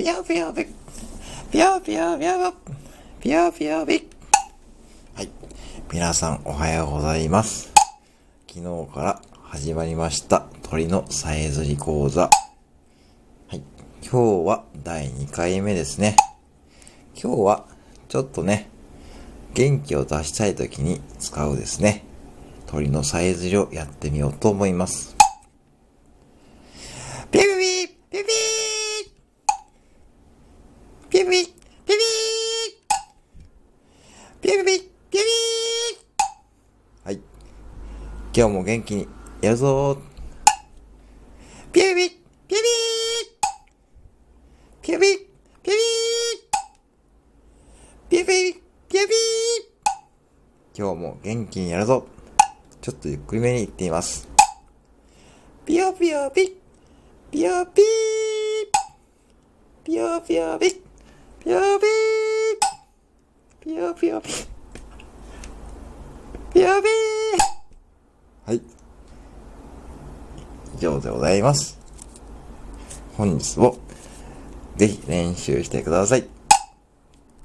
ぴよぴよぴ。ぴよぴよぴよぴよぴよぴ。はい。皆さんおはようございます。昨日から始まりました鳥のさえずり講座。はい。今日は第2回目ですね。今日はちょっとね、元気を出したい時に使うですね。鳥のさえずりをやってみようと思います。ピピピピピピピピピピピピピピピはい。今日も元気にやるぞ。ーピピピピピピピピピピピピピ今日も元気にやるぞ。ちょっとゆっくりめに言ってみます。ピヨピヨピ。ピヨピー。ピヨピヨピ。ピヨピーピヨピヨピピヨピーはい。以上でございます。本日もぜひ練習してください。